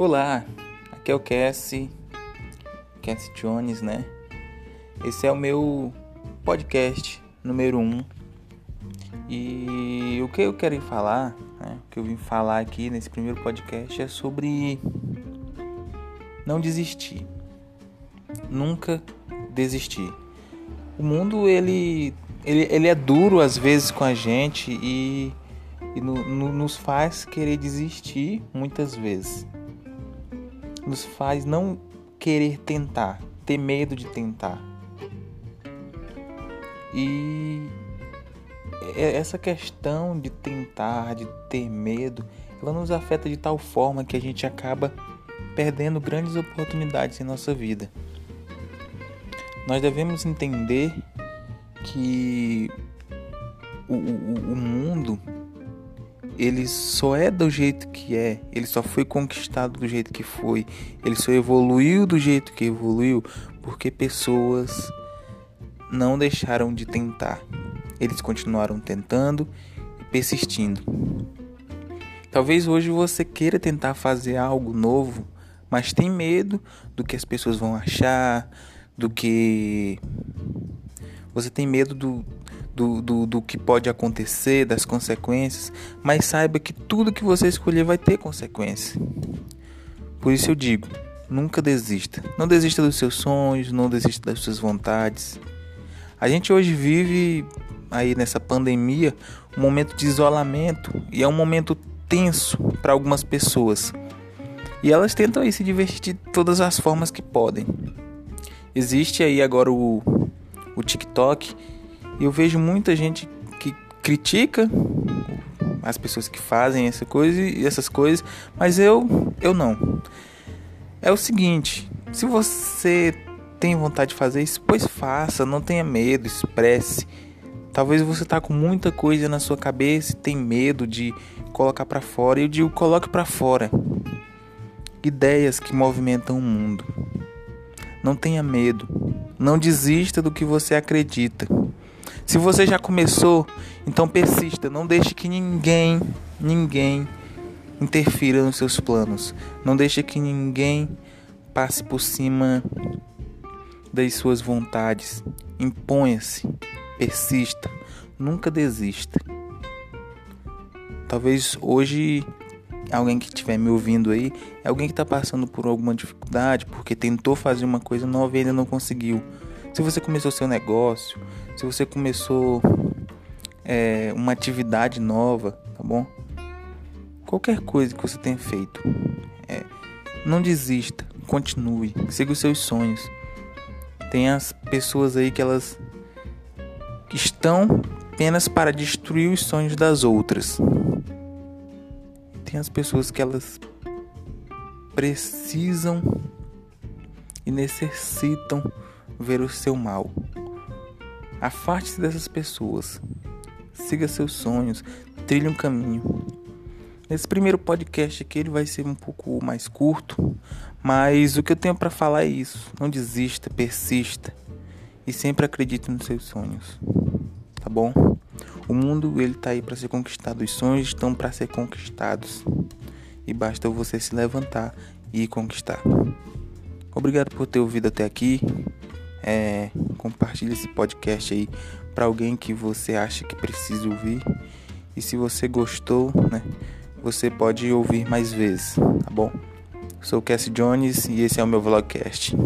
Olá, aqui é o Cassie, Cassie Jones, né? Esse é o meu podcast número 1 um. e o que eu quero falar, né, o que eu vim falar aqui nesse primeiro podcast é sobre não desistir, nunca desistir. O mundo ele, ele, ele é duro às vezes com a gente e, e no, no, nos faz querer desistir muitas vezes nos faz não querer tentar, ter medo de tentar. E essa questão de tentar, de ter medo, ela nos afeta de tal forma que a gente acaba perdendo grandes oportunidades em nossa vida. Nós devemos entender que o, o, o mundo ele só é do jeito que é, ele só foi conquistado do jeito que foi, ele só evoluiu do jeito que evoluiu porque pessoas não deixaram de tentar. Eles continuaram tentando e persistindo. Talvez hoje você queira tentar fazer algo novo, mas tem medo do que as pessoas vão achar, do que você tem medo do, do, do, do que pode acontecer, das consequências, mas saiba que tudo que você escolher vai ter consequência. Por isso eu digo, nunca desista. Não desista dos seus sonhos, não desista das suas vontades. A gente hoje vive aí nessa pandemia um momento de isolamento e é um momento tenso para algumas pessoas. E elas tentam aí se divertir de todas as formas que podem. Existe aí agora o, o TikTok eu vejo muita gente que critica as pessoas que fazem essa coisa e essas coisas, mas eu eu não. É o seguinte, se você tem vontade de fazer isso, pois faça, não tenha medo, expresse. Talvez você tá com muita coisa na sua cabeça e tem medo de colocar para fora. Eu digo, coloque para fora. Ideias que movimentam o mundo. Não tenha medo. Não desista do que você acredita. Se você já começou, então persista, não deixe que ninguém, ninguém interfira nos seus planos. Não deixe que ninguém passe por cima das suas vontades. Imponha-se, persista, nunca desista. Talvez hoje alguém que estiver me ouvindo aí é alguém que está passando por alguma dificuldade porque tentou fazer uma coisa nova e ainda não conseguiu. Se você começou seu negócio, se você começou é, uma atividade nova, tá bom? Qualquer coisa que você tenha feito, é, não desista, continue, siga os seus sonhos. Tem as pessoas aí que elas estão apenas para destruir os sonhos das outras. Tem as pessoas que elas precisam e necessitam ver o seu mal. Afaste-se dessas pessoas. Siga seus sonhos, trilhe um caminho. Nesse primeiro podcast aqui ele vai ser um pouco mais curto, mas o que eu tenho para falar é isso. Não desista, persista e sempre acredite nos seus sonhos. Tá bom? O mundo ele tá aí para ser conquistado, os sonhos estão para ser conquistados. E basta você se levantar e conquistar. Obrigado por ter ouvido até aqui é, compartilhe esse podcast aí para alguém que você acha que precisa ouvir. E se você gostou, né, você pode ouvir mais vezes, tá bom? Sou o Cassie Jones e esse é o meu vlogcast.